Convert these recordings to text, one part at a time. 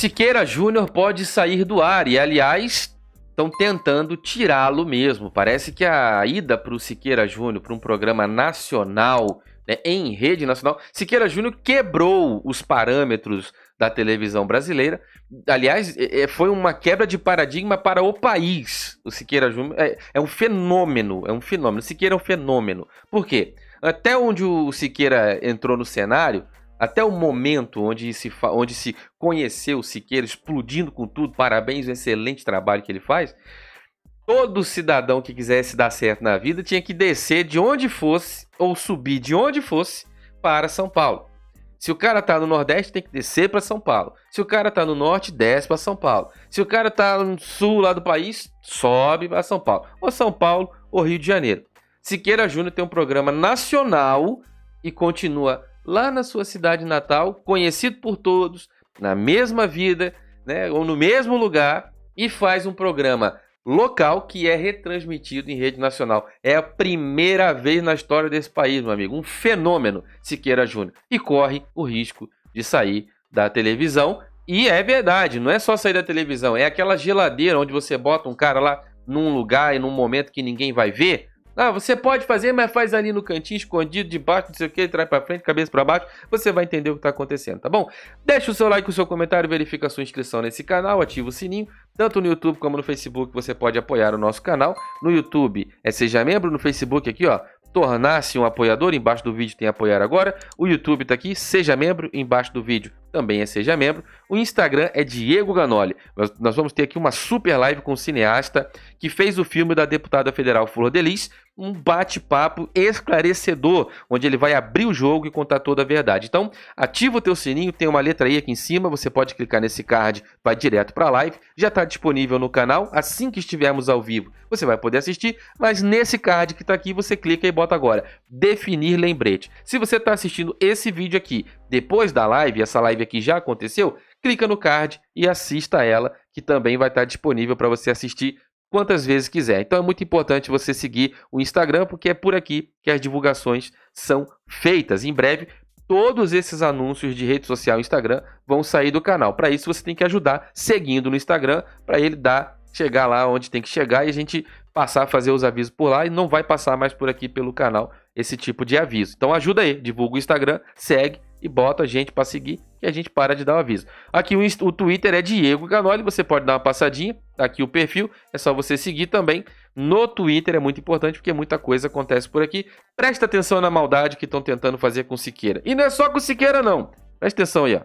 Siqueira Júnior pode sair do ar e, aliás, estão tentando tirá-lo mesmo. Parece que a ida para o Siqueira Júnior, para um programa nacional, né, em rede nacional, Siqueira Júnior quebrou os parâmetros da televisão brasileira. Aliás, é, é, foi uma quebra de paradigma para o país. O Siqueira Júnior é, é um fenômeno, é um fenômeno. Siqueira é um fenômeno. Por quê? Até onde o Siqueira entrou no cenário, até o momento onde se, onde se conheceu o Siqueira explodindo com tudo, parabéns, o excelente trabalho que ele faz. Todo cidadão que quisesse dar certo na vida tinha que descer de onde fosse ou subir de onde fosse para São Paulo. Se o cara tá no Nordeste, tem que descer para São Paulo. Se o cara tá no Norte, desce para São Paulo. Se o cara tá no Sul lá do país, sobe para São Paulo. Ou São Paulo ou Rio de Janeiro. Siqueira Júnior tem um programa nacional e continua lá na sua cidade natal, conhecido por todos, na mesma vida, né, ou no mesmo lugar, e faz um programa local que é retransmitido em rede nacional. É a primeira vez na história desse país, meu amigo. Um fenômeno, Siqueira Júnior. E corre o risco de sair da televisão. E é verdade, não é só sair da televisão, é aquela geladeira onde você bota um cara lá num lugar e num momento que ninguém vai ver ah, você pode fazer, mas faz ali no cantinho, escondido, debaixo, não sei o que, traz para frente, cabeça para baixo, você vai entender o que está acontecendo, tá bom? Deixa o seu like, o seu comentário, verifica a sua inscrição nesse canal, ativa o sininho, tanto no YouTube como no Facebook você pode apoiar o nosso canal. No YouTube é Seja Membro, no Facebook aqui, ó, tornar-se um apoiador, embaixo do vídeo tem apoiar agora. O YouTube está aqui, seja membro, embaixo do vídeo também é seja membro. O Instagram é Diego Ganoli. Nós, nós vamos ter aqui uma super live com o cineasta que fez o filme da deputada federal Flor Delis, um bate-papo esclarecedor, onde ele vai abrir o jogo e contar toda a verdade. Então, ativa o teu sininho, tem uma letra aí aqui em cima, você pode clicar nesse card, vai direto para a live. Já está disponível no canal, assim que estivermos ao vivo, você vai poder assistir, mas nesse card que está aqui, você clica e bota agora, definir lembrete. Se você está assistindo esse vídeo aqui depois da live, essa live aqui já aconteceu, clica no card e assista ela, que também vai estar disponível para você assistir quantas vezes quiser. Então é muito importante você seguir o Instagram, porque é por aqui que as divulgações são feitas. Em breve, todos esses anúncios de rede social e Instagram vão sair do canal. Para isso, você tem que ajudar seguindo no Instagram, para ele dar chegar lá onde tem que chegar e a gente passar a fazer os avisos por lá e não vai passar mais por aqui pelo canal esse tipo de aviso. Então ajuda aí, divulga o Instagram, segue e bota a gente para seguir que a gente para de dar o aviso. Aqui o, o Twitter é Diego Ganoli, você pode dar uma passadinha, aqui o perfil, é só você seguir também. No Twitter é muito importante porque muita coisa acontece por aqui. Presta atenção na maldade que estão tentando fazer com Siqueira. E não é só com Siqueira não. Presta atenção aí, ó.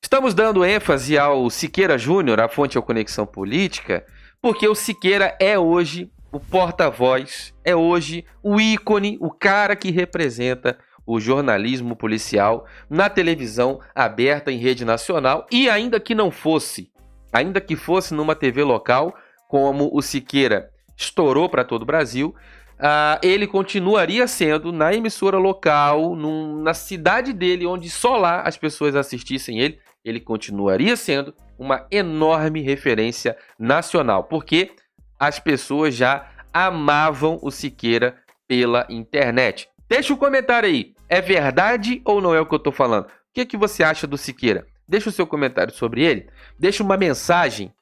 Estamos dando ênfase ao Siqueira Júnior, a fonte ao Conexão Política, porque o Siqueira é hoje o porta-voz, é hoje o ícone, o cara que representa o jornalismo policial na televisão aberta em rede nacional e ainda que não fosse, ainda que fosse numa TV local, como o Siqueira estourou para todo o Brasil, uh, ele continuaria sendo na emissora local, num, na cidade dele, onde só lá as pessoas assistissem ele, ele continuaria sendo uma enorme referência nacional, porque as pessoas já amavam o Siqueira pela internet. Deixa o um comentário aí. É verdade ou não é o que eu estou falando? O que, que você acha do Siqueira? Deixa o seu comentário sobre ele. Deixa uma mensagem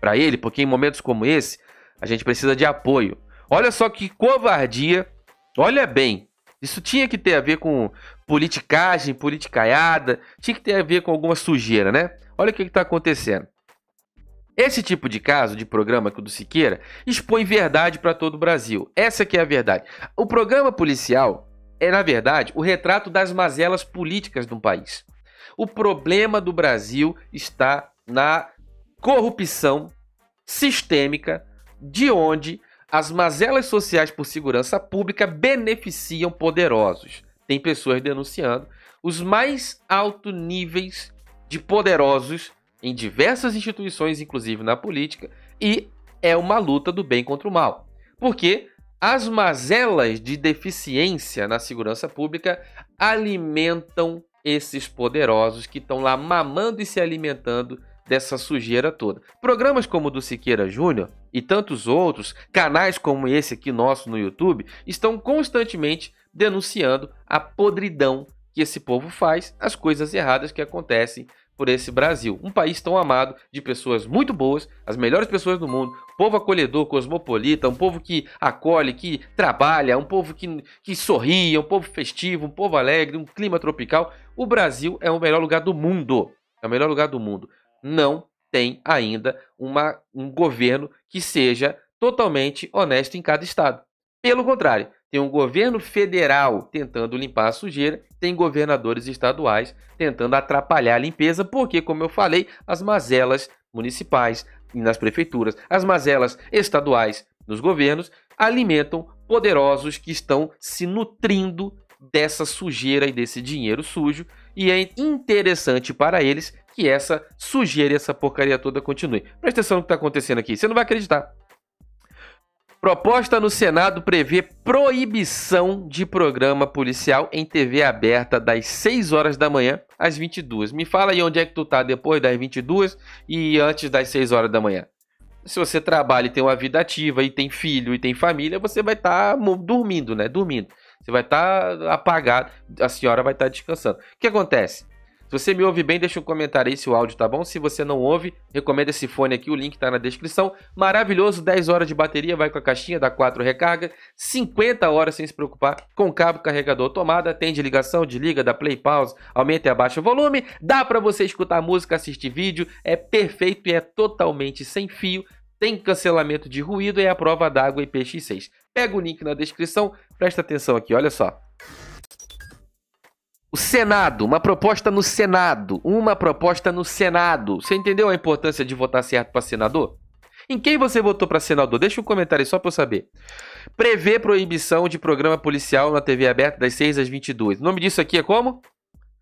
para ele, porque em momentos como esse a gente precisa de apoio. Olha só que covardia. Olha bem, isso tinha que ter a ver com politicagem, politicaiada, tinha que ter a ver com alguma sujeira, né? Olha o que está acontecendo. Esse tipo de caso, de programa que o do Siqueira, expõe verdade para todo o Brasil. Essa que é a verdade. O programa policial é, na verdade, o retrato das mazelas políticas de um país. O problema do Brasil está na corrupção sistêmica, de onde as mazelas sociais por segurança pública beneficiam poderosos. Tem pessoas denunciando os mais altos níveis de poderosos em diversas instituições, inclusive na política, e é uma luta do bem contra o mal. Porque as mazelas de deficiência na segurança pública alimentam esses poderosos que estão lá mamando e se alimentando dessa sujeira toda. Programas como o do Siqueira Júnior e tantos outros, canais como esse aqui nosso no YouTube, estão constantemente denunciando a podridão que esse povo faz, as coisas erradas que acontecem por esse Brasil. Um país tão amado, de pessoas muito boas, as melhores pessoas do mundo, povo acolhedor, cosmopolita, um povo que acolhe, que trabalha, um povo que, que sorri, um povo festivo, um povo alegre, um clima tropical. O Brasil é o melhor lugar do mundo. É o melhor lugar do mundo. Não tem ainda uma, um governo que seja totalmente honesto em cada estado. Pelo contrário, tem um governo federal tentando limpar a sujeira, tem governadores estaduais tentando atrapalhar a limpeza, porque, como eu falei, as mazelas municipais e nas prefeituras, as mazelas estaduais nos governos alimentam poderosos que estão se nutrindo dessa sujeira e desse dinheiro sujo, e é interessante para eles que essa sujeira e essa porcaria toda continue. Presta atenção no que está acontecendo aqui, você não vai acreditar. Proposta no Senado prevê proibição de programa policial em TV aberta das 6 horas da manhã às 22. Me fala aí onde é que tu tá depois das 22 e antes das 6 horas da manhã. Se você trabalha e tem uma vida ativa e tem filho e tem família, você vai estar tá dormindo, né? Dormindo. Você vai estar tá apagado, a senhora vai estar tá descansando. O que acontece? Se você me ouve bem, deixa um comentário aí se o áudio tá bom. Se você não ouve, recomendo esse fone aqui, o link tá na descrição. Maravilhoso, 10 horas de bateria, vai com a caixinha, dá 4 recarga, 50 horas sem se preocupar, com cabo, carregador, tomada, tem de ligação, desliga, dá play, pause, aumenta e abaixa o volume, dá para você escutar música, assistir vídeo, é perfeito e é totalmente sem fio, tem cancelamento de ruído e é a prova d'água IPX6. Pega o link na descrição, presta atenção aqui, olha só. O Senado, uma proposta no Senado, uma proposta no Senado. Você entendeu a importância de votar certo para senador? Em quem você votou para senador? Deixa um comentário só para eu saber. Prevê proibição de programa policial na TV aberta das 6 às 22. O nome disso aqui é como?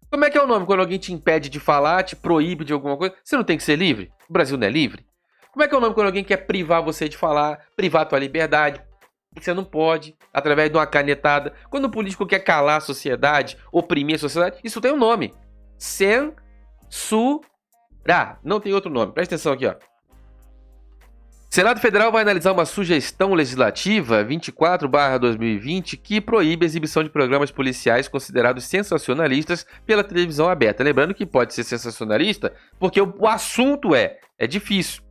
Como é que é o nome quando alguém te impede de falar, te proíbe de alguma coisa? Você não tem que ser livre? O Brasil não é livre? Como é que é o nome quando alguém quer privar você de falar, privar tua liberdade, você não pode, através de uma canetada. Quando o político quer calar a sociedade, oprimir a sociedade, isso tem um nome. Censurar. Não tem outro nome. Presta atenção aqui, ó. Senado Federal vai analisar uma sugestão legislativa 24/2020 que proíbe a exibição de programas policiais considerados sensacionalistas pela televisão aberta. Lembrando que pode ser sensacionalista porque o assunto é é difícil.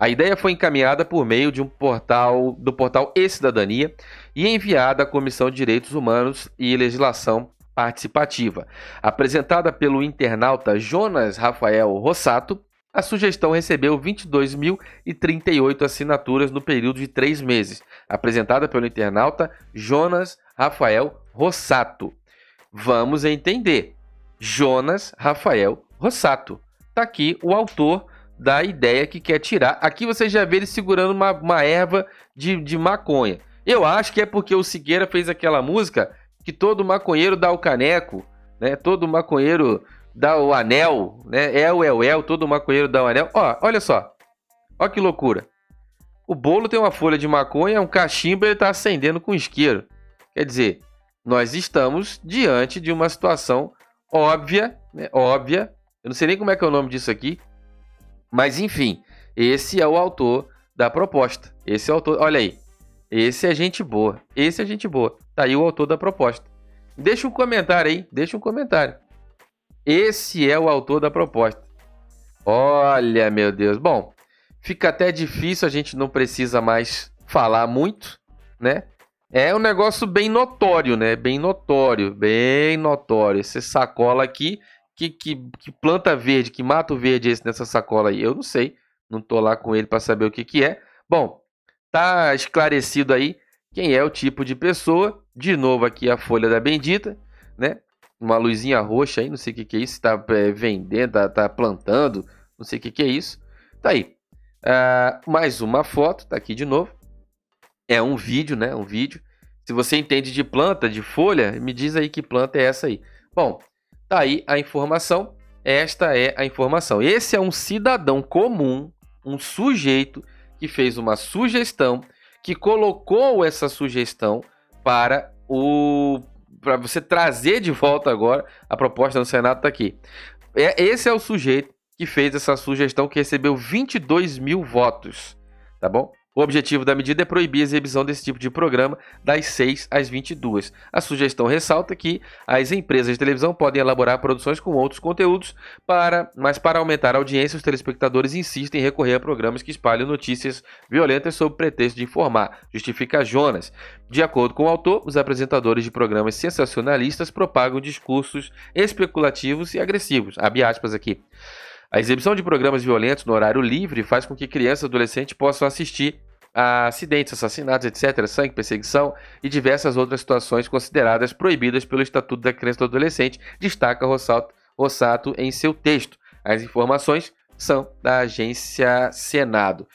A ideia foi encaminhada por meio de um portal do portal E-Cidadania e enviada à Comissão de Direitos Humanos e Legislação Participativa. Apresentada pelo internauta Jonas Rafael Rossato, a sugestão recebeu 22.038 assinaturas no período de três meses. Apresentada pelo internauta Jonas Rafael Rossato. Vamos entender. Jonas Rafael Rossato. Está aqui o autor da ideia que quer tirar. Aqui você já vê ele segurando uma, uma erva de, de maconha. Eu acho que é porque o Siqueira fez aquela música que todo maconheiro dá o caneco, né? Todo maconheiro dá o anel, né? É o El El, todo maconheiro dá o anel. Ó, olha só. Ó que loucura. O bolo tem uma folha de maconha, um cachimbo ele tá acendendo com isqueiro. Quer dizer, nós estamos diante de uma situação óbvia, né? óbvia. Eu não sei nem como é que é o nome disso aqui, mas enfim, esse é o autor da proposta. Esse é o autor. Olha aí. Esse é gente boa. Esse é gente boa. Tá aí o autor da proposta. Deixa um comentário aí. Deixa um comentário. Esse é o autor da proposta. Olha, meu Deus. Bom, fica até difícil, a gente não precisa mais falar muito, né? É um negócio bem notório, né? Bem notório, bem notório. Esse sacola aqui que, que, que, planta verde, que mato verde é esse nessa sacola aí? Eu não sei. Não tô lá com ele para saber o que, que é. Bom, tá esclarecido aí quem é o tipo de pessoa. De novo aqui a folha da bendita, né? Uma luzinha roxa aí, não sei o que, que é isso. Tá é, vendendo, tá, tá, plantando, não sei o que, que é isso. Tá aí. Uh, mais uma foto, tá aqui de novo. É um vídeo, né? Um vídeo. Se você entende de planta, de folha, me diz aí que planta é essa aí. Bom, Tá aí a informação. Esta é a informação. Esse é um cidadão comum, um sujeito que fez uma sugestão, que colocou essa sugestão para o para você trazer de volta agora a proposta no Senado está aqui. É, esse é o sujeito que fez essa sugestão que recebeu 22 mil votos, tá bom? O objetivo da medida é proibir a exibição desse tipo de programa das 6 às 22. A sugestão ressalta que as empresas de televisão podem elaborar produções com outros conteúdos, para, mas para aumentar a audiência, os telespectadores insistem em recorrer a programas que espalham notícias violentas sob pretexto de informar, justifica Jonas. De acordo com o autor, os apresentadores de programas sensacionalistas propagam discursos especulativos e agressivos. Abre aspas aqui. A exibição de programas violentos no horário livre faz com que crianças e adolescentes possam assistir acidentes, assassinatos, etc., sangue, perseguição e diversas outras situações consideradas proibidas pelo Estatuto da Criança e do Adolescente, destaca Rossato, em seu texto. As informações são da agência Senado.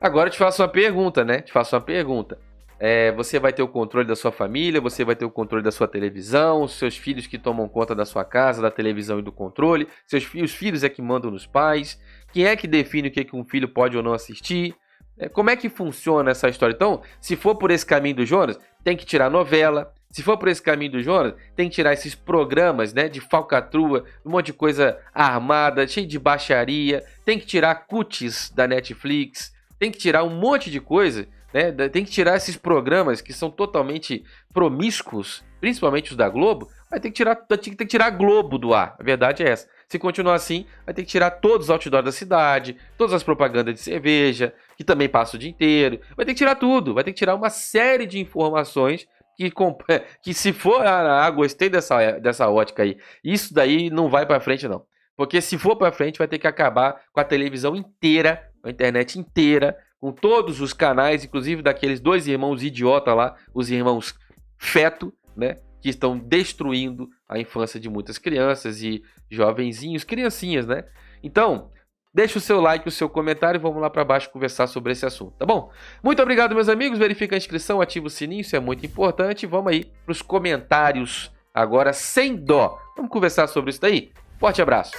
Agora te faço uma pergunta, né? Te faço uma pergunta. É, você vai ter o controle da sua família, você vai ter o controle da sua televisão, os seus filhos que tomam conta da sua casa, da televisão e do controle, seus filhos, filhos é que mandam nos pais, quem é que define o que, que um filho pode ou não assistir, é, como é que funciona essa história? Então, se for por esse caminho do Jonas, tem que tirar novela, se for por esse caminho do Jonas, tem que tirar esses programas, né, de falcatrua, um monte de coisa armada, cheio de baixaria, tem que tirar cutis da Netflix, tem que tirar um monte de coisa né? Tem que tirar esses programas que são totalmente promíscuos, principalmente os da Globo. Vai ter que tirar, tem que tirar Globo do ar. A verdade é essa. Se continuar assim, vai ter que tirar todos os outdoors da cidade, todas as propagandas de cerveja, que também passa o dia inteiro. Vai ter que tirar tudo. Vai ter que tirar uma série de informações que, que se for, ah, ah, gostei dessa, dessa ótica aí, isso daí não vai para frente não. Porque se for para frente, vai ter que acabar com a televisão inteira, a internet inteira, com todos os canais, inclusive daqueles dois irmãos idiota lá, os irmãos feto, né? Que estão destruindo a infância de muitas crianças e jovenzinhos, criancinhas, né? Então, deixa o seu like, o seu comentário e vamos lá para baixo conversar sobre esse assunto, tá bom? Muito obrigado, meus amigos. Verifica a inscrição, ativa o sininho, isso é muito importante. Vamos aí para os comentários agora sem dó. Vamos conversar sobre isso daí? Forte abraço.